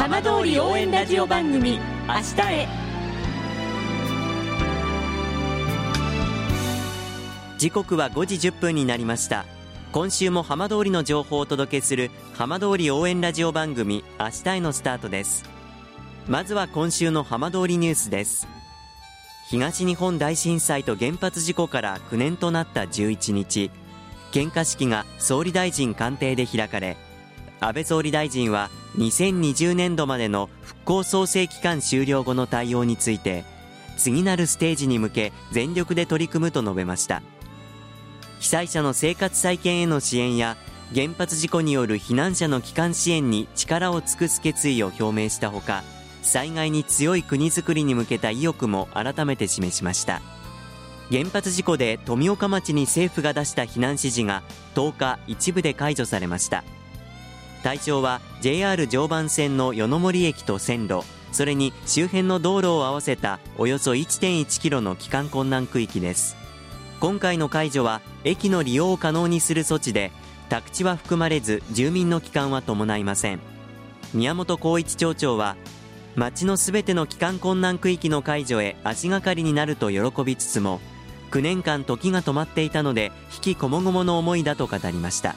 浜通り応援ラジオ番組「明日へ」時刻は5時1分になりました。今週も浜通りの情報をお届けする浜通り応援ラジオ番組明日へのスタートです。まずは今週の浜通りニュースです。東日本大震災と原発事故から9年となった11日献花式が総理大臣官邸で開かれ安倍総理大臣は2020年度までの復興創生期間終了後の対応について次なるステージに向け全力で取り組むと述べました。被災者の生活再建への支援や原発事故による避難者の帰還支援に力を尽くす決意を表明したほか災害に強い国づくりに向けた意欲も改めて示しました。原発事故で富岡町に政府が出した避難指示が10日一部で解除されました。対象は JR 常磐線の与野森駅と線路それに周辺の道路を合わせたおよそ1.1キロの帰還困難区域です。今回の解除は駅の利用を可能にする措置で宅地は含まれず住民の帰還は伴いません。宮本光一町長は町のすべての帰還困難区域の解除へ足がかりになると喜びつつも9年間時が止まっていたので引きこもごもの思いだと語りました。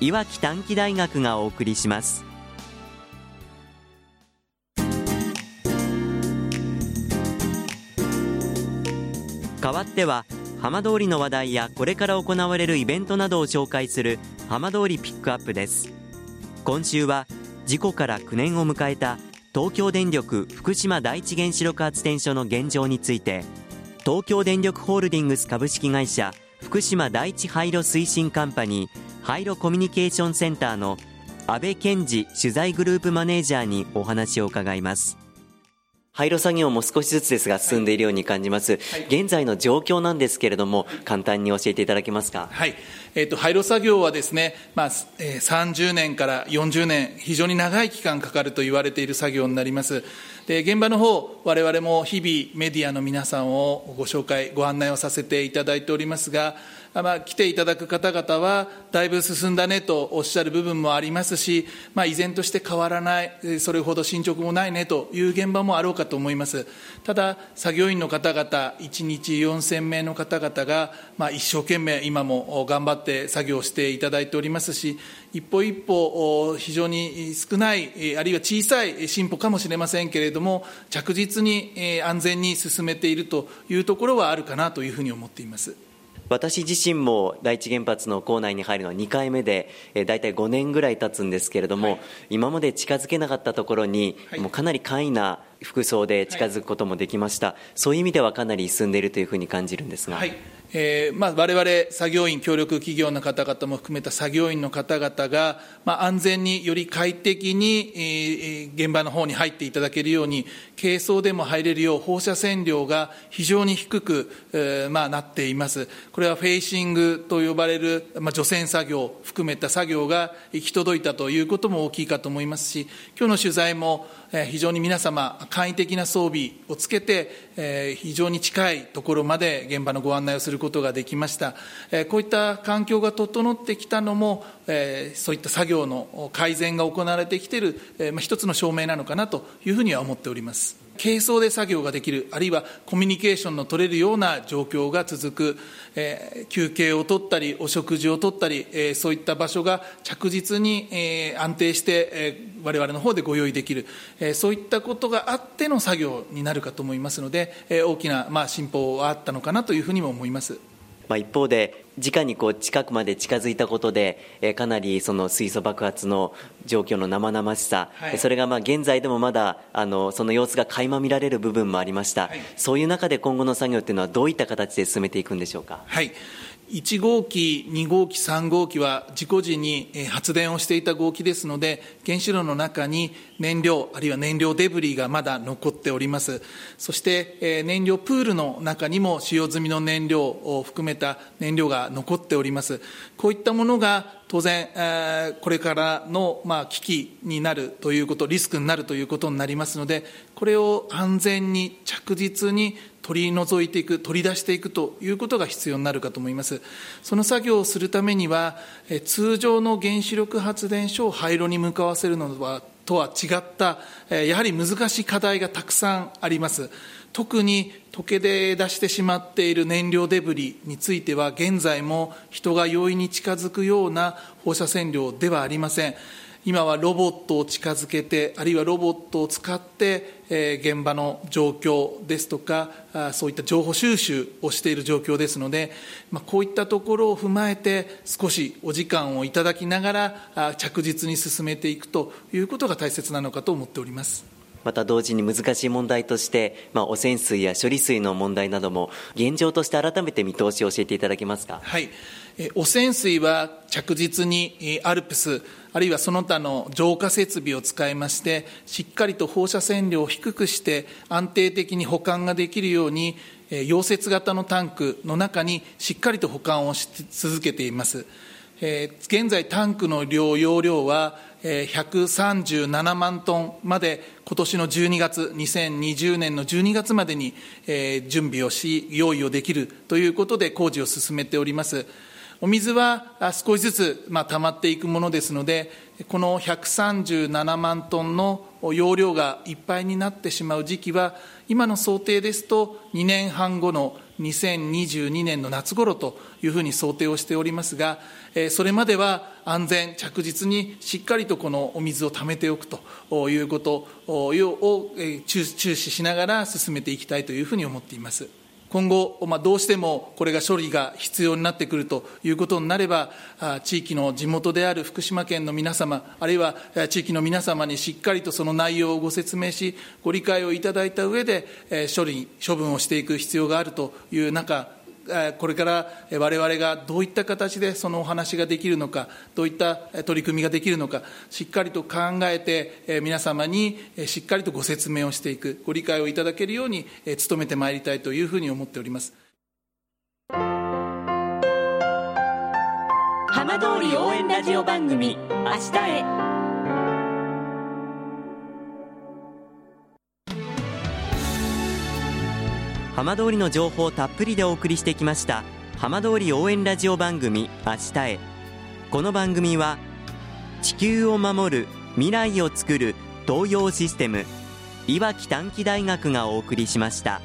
いわき短期大学がお送りします。代わっては浜通りの話題やこれから行われるイベントなどを紹介する浜通りピックアップです。今週は事故から9年を迎えた東京電力福島第一原子力発電所の現状について東京電力ホールディングス株式会社福島第一廃炉推進カンパニー廃炉コミュニケーションセンターの安倍健二取材グループマネージャーにお話を伺います廃炉作業も少しずつですが進んでいるように感じます、はい、現在の状況なんですけれども、簡単に教えていただけますか？はい、えーと、廃炉作業はですね、まあえー、30年から40年、非常に長い期間かかると言われている作業になります。で現場の方、我々も日々メディアの皆さんをご紹介、ご案内をさせていただいておりますが、まあ、来ていただく方々は、だいぶ進んだねとおっしゃる部分もありますし、まあ、依然として変わらない、それほど進捗もないねという現場もあろうかと思います。ただ、作業員の方々、1日4000名の方々が、まあ、一生懸命、今も頑張って作業していただいておりますし、一歩一歩、非常に少ない、あるいは小さい進歩かもしれませんけれども、着実に安全に進めているというところはあるかなというふうに思っています。私自身も第一原発の構内に入るのは2回目で、えー、大体5年ぐらい経つんですけれども、はい、今まで近づけなかったところに、はい、もうかなり簡易な服装で近づくこともできました、はい、そういう意味ではかなり進んでいるというふうに感じるんですが。えーまあ、我々作業員、協力企業の方々も含めた作業員の方々が、まあ、安全により快適に、えー、現場の方に入っていただけるように、軽装でも入れるよう、放射線量が非常に低く、えーまあ、なっています。これはフェイシングと呼ばれる、まあ、除染作業含めた作業が行き届いたということも大きいかと思いますし、今日の取材も、非常に皆様、簡易的な装備をつけて、非常に近いところまで現場のご案内をすることができました。こういった環境が整ってきたのも、そういった作業の改善が行われてきている、一つの証明なのかなというふうには思っております。軽装で作業ができる、あるいはコミュニケーションの取れるような状況が続く、えー、休憩を取ったり、お食事を取ったり、えー、そういった場所が着実に、えー、安定して、えー、我々の方でご用意できる、えー、そういったことがあっての作業になるかと思いますので、えー、大きな、まあ、進歩はあったのかなというふうにも思います。まあ、一方で直にこう近くまで近づいたことで、えー、かなりその水素爆発の状況の生々しさ、はい、それがまあ現在でもまだあのその様子が垣間見られる部分もありました、はい、そういう中で今後の作業っていうのはどういった形で進めていくんでしょうか？はい1号機、2号機、3号機は事故時に発電をしていた号機ですので、原子炉の中に燃料、あるいは燃料デブリがまだ残っております。そして燃料プールの中にも使用済みの燃料を含めた燃料が残っております。こういったものが当然、これからの、危機になるということ、リスクになるということになりますので、これを安全に着実に取り除いていく、取り出していくということが必要になるかと思います。その作業をするためには、通常の原子力発電所を廃炉に向かわせるのはとは違った、やはり難しい課題がたくさんあります。特に溶け出出してしまっている燃料デブリについては、現在も人が容易に近づくような放射線量ではありません。今はロボットを近づけて、あるいはロボットを使って、現場の状況ですとか、そういった情報収集をしている状況ですので、こういったところを踏まえて、少しお時間をいただきながら、着実に進めていくということが大切なのかと思っております。また同時に難しい問題として、まあ、汚染水や処理水の問題なども、現状として改めて見通しを教えていただけますか？はい、汚染水は着実にアルプス、あるいはその他の浄化設備を使いまして、しっかりと放射線量を低くして、安定的に保管ができるように、溶接型のタンクの中にしっかりと保管をし続けています。現在タンクの量容量は137万トンまで今年の12月2020年の12月までに準備をし用意をできるということで工事を進めております。お水は少しずつ、まあ、溜まっていくものですのでこの137万トンの容量がいっぱいになってしまう時期は今の想定ですと2年半後の2022年の夏頃というふうに想定をしておりますが、それまでは安全、着実にしっかりとこのお水を貯めておくということを注視しながら進めていきたいというふうに思っています。今後、まあ、どうしてもこれが処理が必要になってくるということになれば、地域の地元である福島県の皆様、あるいは地域の皆様にしっかりとその内容をご説明し、ご理解をいただいた上で、処理、処分をしていく必要があるという中これから我々がどういった形でそのお話ができるのか、どういった取り組みができるのか、しっかりと考えて、皆様にしっかりとご説明をしていく、ご理解をいただけるように努めてまいりたいというふうに思っております。浜通り応援ラジオ番組明日へ浜通りの情報をたっぷりでお送りしてきました浜通り応援ラジオ番組明日へこの番組は地球を守る未来をつくる東洋システムいわき短期大学がお送りしました。